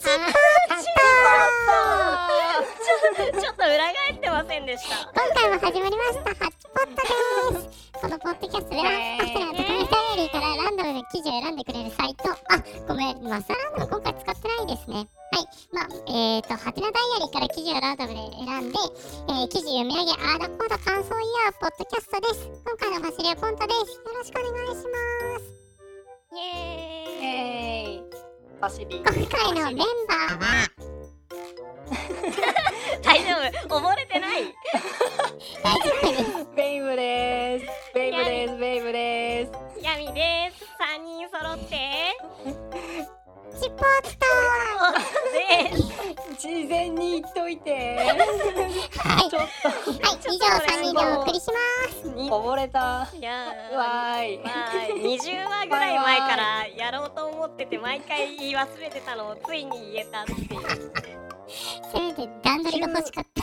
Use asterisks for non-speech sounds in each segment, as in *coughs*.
*laughs* ちょっと裏返ってませんでした。今回も始まりました。ハッチポットです。このポッドキャストではえーアスラの特別ダイアリーからランダムで記事を選んでくれるサイト。あごめん。マスターランダム今回使ってないですね。はい。まあえーとハテナダイアリーから記事をランダムで選んで、えー記事読み上げあーだこーだ感想言い合うポッドキャストです。今回の走りはポンタです。よろしくお願いします。イエーイイエーイ走り。今回のメンバー。は大丈夫。溺れてない。大丈夫です。ベイブです。ベイブです。ベイブです。ヤミです。三人揃ってチポッです事前に言っといてはいはい以上3人でお送り。します溺れたいやわーいまあ20話ぐらい前からやろうと思ってて毎回言い忘れてたのをついに言えたっていうせめて段取り。が欲しかった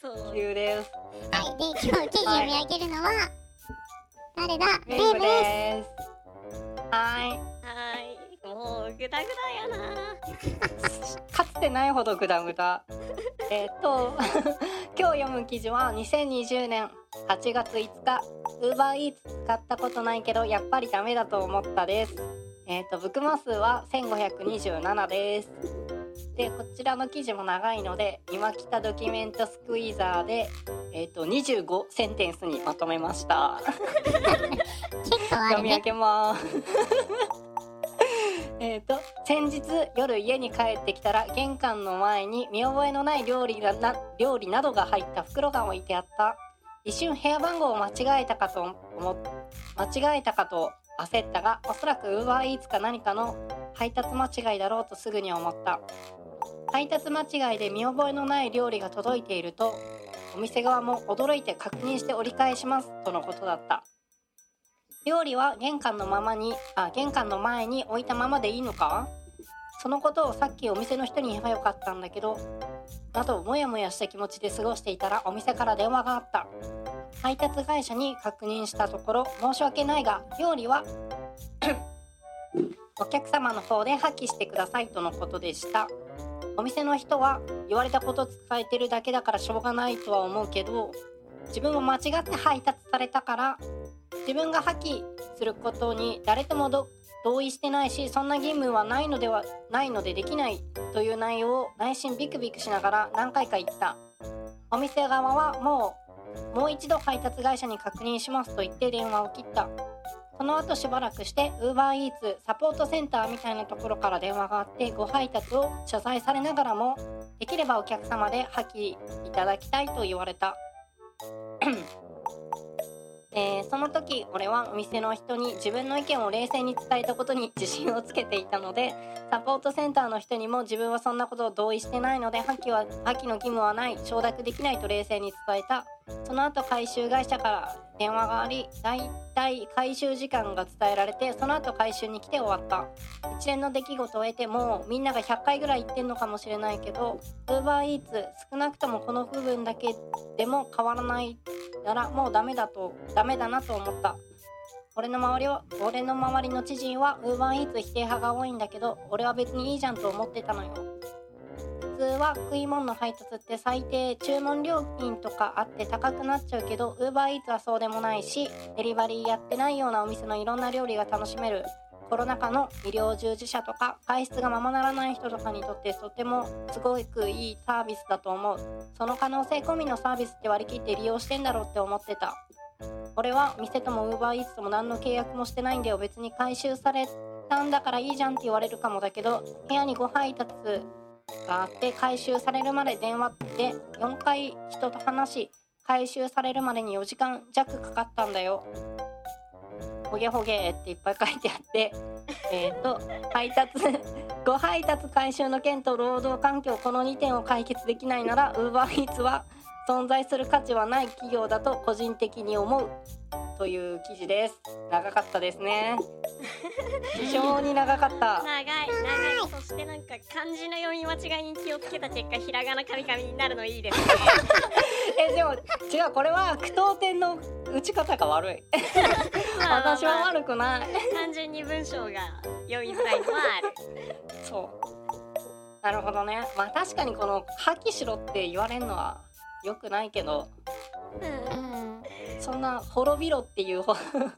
そう急ですはい、で、今日記事読み上げるのは、誰だベイブです。はいグダグダやな。かつてないほどグダグダ *laughs* えっと *laughs* 今日読む記事は2020年8月5日。UberEats 使ったことないけどやっぱりダメだと思ったです。えっ、とブックマ数は1527です。でこちらの記事も長いので今来たドキュメントスクイーザーでえっ、と25センテンスにまとめました。*laughs* 結構あるね。読み上げます。えっと先日夜家に帰ってきたら玄関の前に見覚えのない料理がな料理などが入った袋が置いてあった。一瞬部屋番号を間違えたかと思間違えたかと焦ったがおそらく UberEats か何かの配達間違いだろうとすぐに思った。配達間違いで見覚えのない料理が届いているとお店側も驚いて確認して折り返しますとのことだった。料理は玄関のままにあ玄関の前に置いたままでいいのか？そのことをさっきお店の人に言えばよかったんだけどなどモヤモヤした気持ちで過ごしていたらお店から電話があった。配達会社に確認したところ申し訳ないが料理は *coughs* お客様の方で破棄してくださいとのことでした。お店の人は言われたこと伝えてるだけだからしょうがないとは思うけど自分も間違って配達されたから自分が破棄することに誰とも同意してないしそんな義務はないのではないのでできないという内容を内心ビクビクしながら何回か言った。お店側はもうもう一度配達会社に確認しますと言って電話を切った。その後しばらくして UberEats サポートセンターみたいなところから電話があってご配達を謝罪されながらもできればお客様で破棄いただきたいと言われた。えーその時俺はお店の人に自分の意見を冷静に伝えたことに自信をつけていたのでサポートセンターの人にも自分はそんなことを同意してないので破棄は破棄の義務はない承諾できないと冷静に伝えた。その後回収会社から電話がありだいたい回収時間が伝えられてその後回収に来て終わった。一連の出来事を得てもみんなが100回ぐらい言ってんのかもしれないけど UberEats 少なくともこの部分だけでも変わらないならもうダメだとダメだなと思った。俺の周りは俺の周りの知人は UberEats 否定派が多いんだけど俺は別にいいじゃんと思ってたのよ。通は食い物の配達って最低注文料金とかあって高くなっちゃうけど UberEats はそうでもないしデリバリーやってないようなお店のいろんな料理が楽しめる。コロナ禍の医療従事者とか外出がままならない人とかにとってとてもすごくいいサービスだと思う。その可能性込みのサービスって割り切って利用してんだろうって思ってた。俺は店とも UberEats とも何の契約もしてないんだよ。別に回収されたんだからいいじゃんって言われるかもだけど部屋にご配達があって回収されるまで電話で4回人と話し回収されるまでに4時間弱かかったんだよ。ほげほげっていっぱい書いてあって *laughs* えっと配達 *laughs* ご配達回収の件と労働環境この2点を解決できないなら UberEats は存在する価値はない企業だと個人的に思う。という記事です。長かったですね。非常に長かった。長い長い。そしてなんか漢字の読み間違いに気をつけた結果ひらがなカミカミになるのいいですね。*laughs* えでも違うこれは句読点の打ち方が悪い。*laughs* 私は悪くない。単純に文章が読みづらいのはある。そう。なるほどね。まあ確かにこの破棄しろって言われるのは良くないけど。うんうんそんな滅びろっていう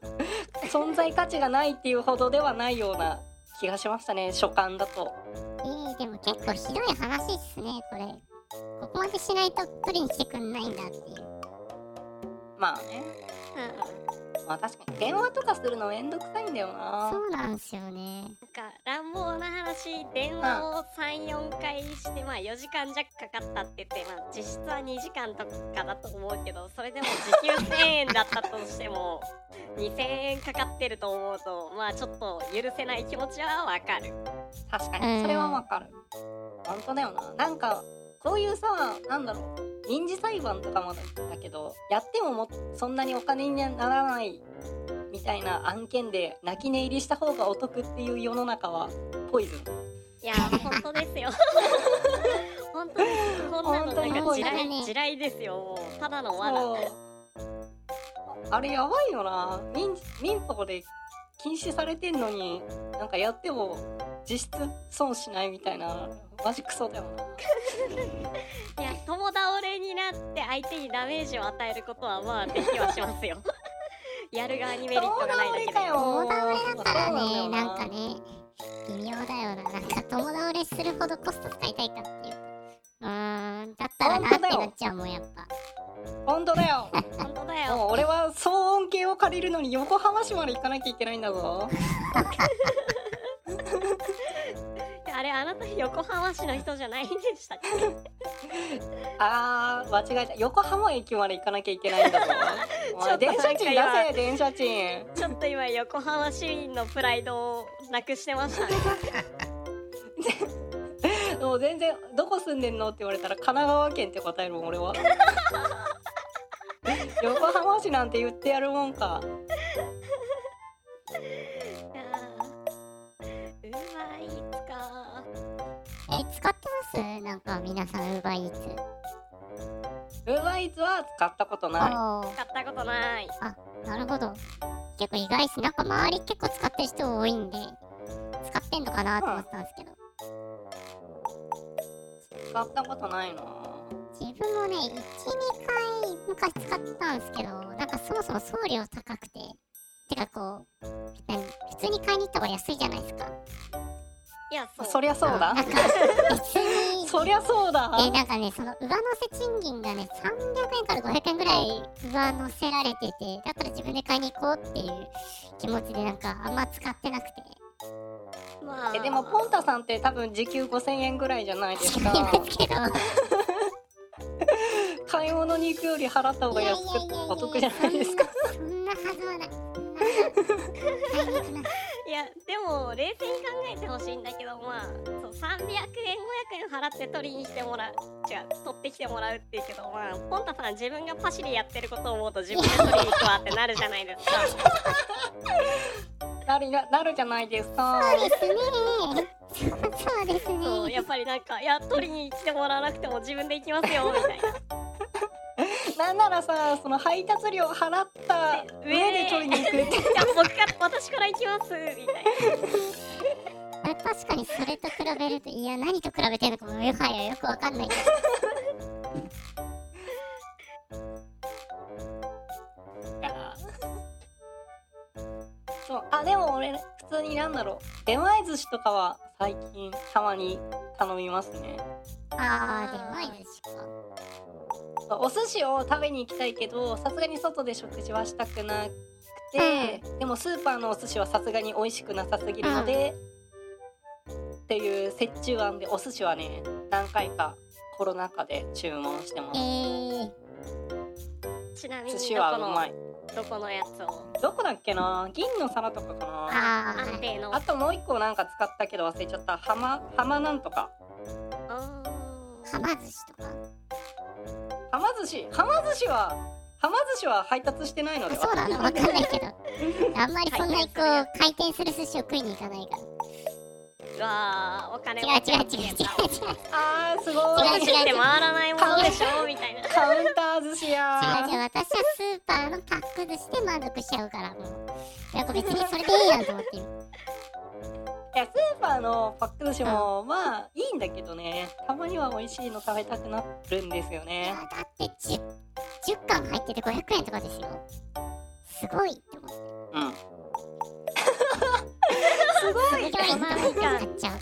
*laughs* 存在価値がないっていうほどではないような気がしましたね初感だと。えー、でも結構ひどい話っすねこれ。ここまでしないと取りにしてくんないんだっていう。まあね。うん。まあ確かに電話とかするのめんどくさいんだよな。そうなんすよね。なんか乱暴な話電話を34回してまあ4時間弱かかったって言ってまあ実質は2時間とかだと思うけどそれでも時給1000円だったとしても *laughs* 2000円かかってると思うとまあちょっと許せない気持ちはわかる。確かに。それはわかる。本当だよな。なんかこういうさなんだろう民事裁判とかもだけどやってももそんなにお金にならないみたいな案件で泣き寝入りした方がお得っていう世の中はポイズン。いや本当ですよ。*laughs* 本当ですこんなのなんか地雷地雷ですよ。もうただの罠。あれやばいよな。民民法で禁止されてんのになんかやっても実質損しないみたいな。マジクソだよな。*laughs* いや友倒れになって相手にダメージを与えることはまあできはしますよ。*laughs* やる側にメリットがないだけで。友倒れだったらね。なんかね微妙だよな。なんか友倒れするほどコスト使いたいかっていう。とうーんだったらなってなっちゃうもんやっぱ。本当だよ。本当だよ。もう俺は騒音計を借りるのに横浜市まで行かなきゃいけないんだぞ。*laughs* あれあなた横浜市の人じゃないんでしたっあー間違えた。横浜駅まで行かなきゃいけないんだぞ。*laughs* おちょっと前電車賃出せ電車賃。けちょっと今横浜市民のプライドをなくしてましたね。*laughs* もう全然どこ住んでんのって言われたら神奈川県って答えるもん俺は。*laughs* 横浜市なんて言ってやるもんか。いやーうまいつか。え使ってます？なんか皆さん UberEats ウーバーイーツは使ったことない。おー。買ったことない。なるほど。結構意外っすなんか周り結構使ってる人多いんで使ってんのかなと思ってたんですけど。使ったことないな。自分もね12回昔使ったんですけどなんかそもそも送料高くててかこう何普通に買いに行った方が安いじゃないですか。いやそう。そりゃそうだ。なんか別にそりゃそうだ。えなんかねその上乗せ賃金がね300円から500円ぐらい上乗せられててだったら自分で買いに行こうっていう気持ちでなんかあんま使ってなくて。まあ。えでもポンタさんって多分時給5000円ぐらいじゃないです違いかますけど。*laughs* 買い物に行くより払った方が安くてお得じゃないですか。そんなはずはないいやでも冷静に考えてほしいんだけどまあそう300円500円払って取りに来てもらう違う取ってきてもらうって言うけどまあポンタさん自分がパシリやってることを思うと自分で取りに行くわってなるじゃないですか。*laughs* なるななるじゃないですか。そうですね *laughs* そうそうですね。そうやっぱりなんかいや取りに来てもらわなくても自分で行きますよみたいななんならさその配達料払った上で取りに行くって。*laughs* いや僕から私から行きますみたいな。あ *laughs* 確かにそれと比べるといや何と比べてるのかもよはやよくわかんない。*laughs* けどそうあでも俺普通になんだろう。出前寿司とかは最近たまに頼みますね。ああでまい寿司かそうお寿司を食べに行きたいけどさすがに外で食事はしたくなくて、でもスーパーのお寿司はさすがに美味しくなさすぎるので、っていう折衷案でお寿司はね何回かコロナ禍で注文してます。えー、ちなみ寿司にどこのはうまい。どこのやつを？どこだっけな？銀の皿とかかな？あ安定の。あともう一個なんか使ったけど忘れちゃった。浜浜なんとか。あー。はま寿司とか？浜寿司浜寿司は浜寿司は配達してないのでは。そうなのわかんないけど。あんまりそんなにこう回転する寿司を食いに行かないから。ーうわーお金違う違う違う違う違う。あーすごい。違う違うって回らないものでしょ？みたいなカウンター寿司や違う違う私はスーパーのパック寿司で満足しちゃうからもう。なんか別にそれでいいやんと思ってるいやスーパーのパック寿司もまあいいんだけどね。たまには美味しいの食べたくなるんですよいねやだって 10, 10巻入ってて500円とかですよ。すごいって思って。うん。*laughs* すごい。すごい。な買っちゃう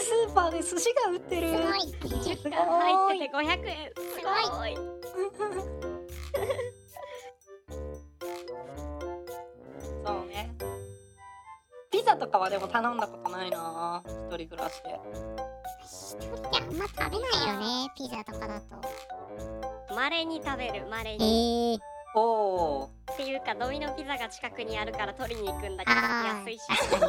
スーパーで寿司が売ってる。すごい。10すご巻入いってて500円。すごいザとかはでも頼んだことないな。一人暮らしで。一人であんま食べないよねピザとかだと。まれに食べるまれえ。にー、おおっていうかドミノピザが近くにあるから取りに行くんだけどあ安いし。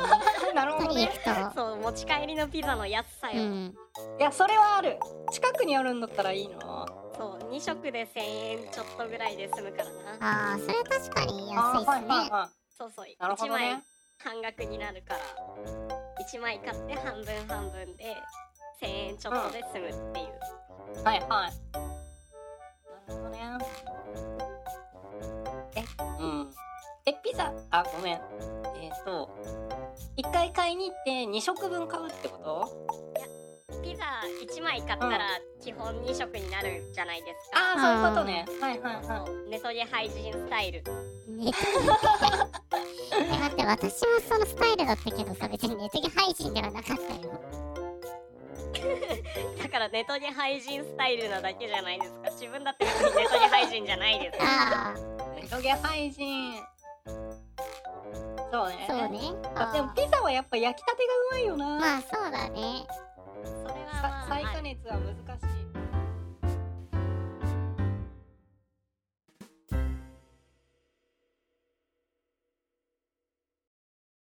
*laughs* なるほどね。そう持ち帰りのピザの安さよ、うん。いやそれはある。近くにあるんだったらいいな。そう2食で1000円ちょっとぐらいで済むからな。ああそれ確かにあ安いっすね、はいはいはそうそうなるほ1枚どね半額になるから1枚買って半分半分で1000円ちょっとで済むっていう、いはいはい。なるほどね。えうん。えピザ？あごめん。えっ、と一回買いに行って2食分買うってこと？ピザ1枚買ったら基本2食になるじゃないですか、ああそういうことね。はいはいはそうネトゲ廃人スタイルえ待って私もそのスタイルだったけどさ別にネトゲ配信ではなかったよ *laughs* だからネトゲ廃人スタイルなだけじゃないですか自分だって別にネトゲ廃人じゃないですかああい。トゲ配信。そうね。そうねあでもピザはやっぱ焼きたてがうまいよな。まあそうだねそれはさまあ再加熱は難しい。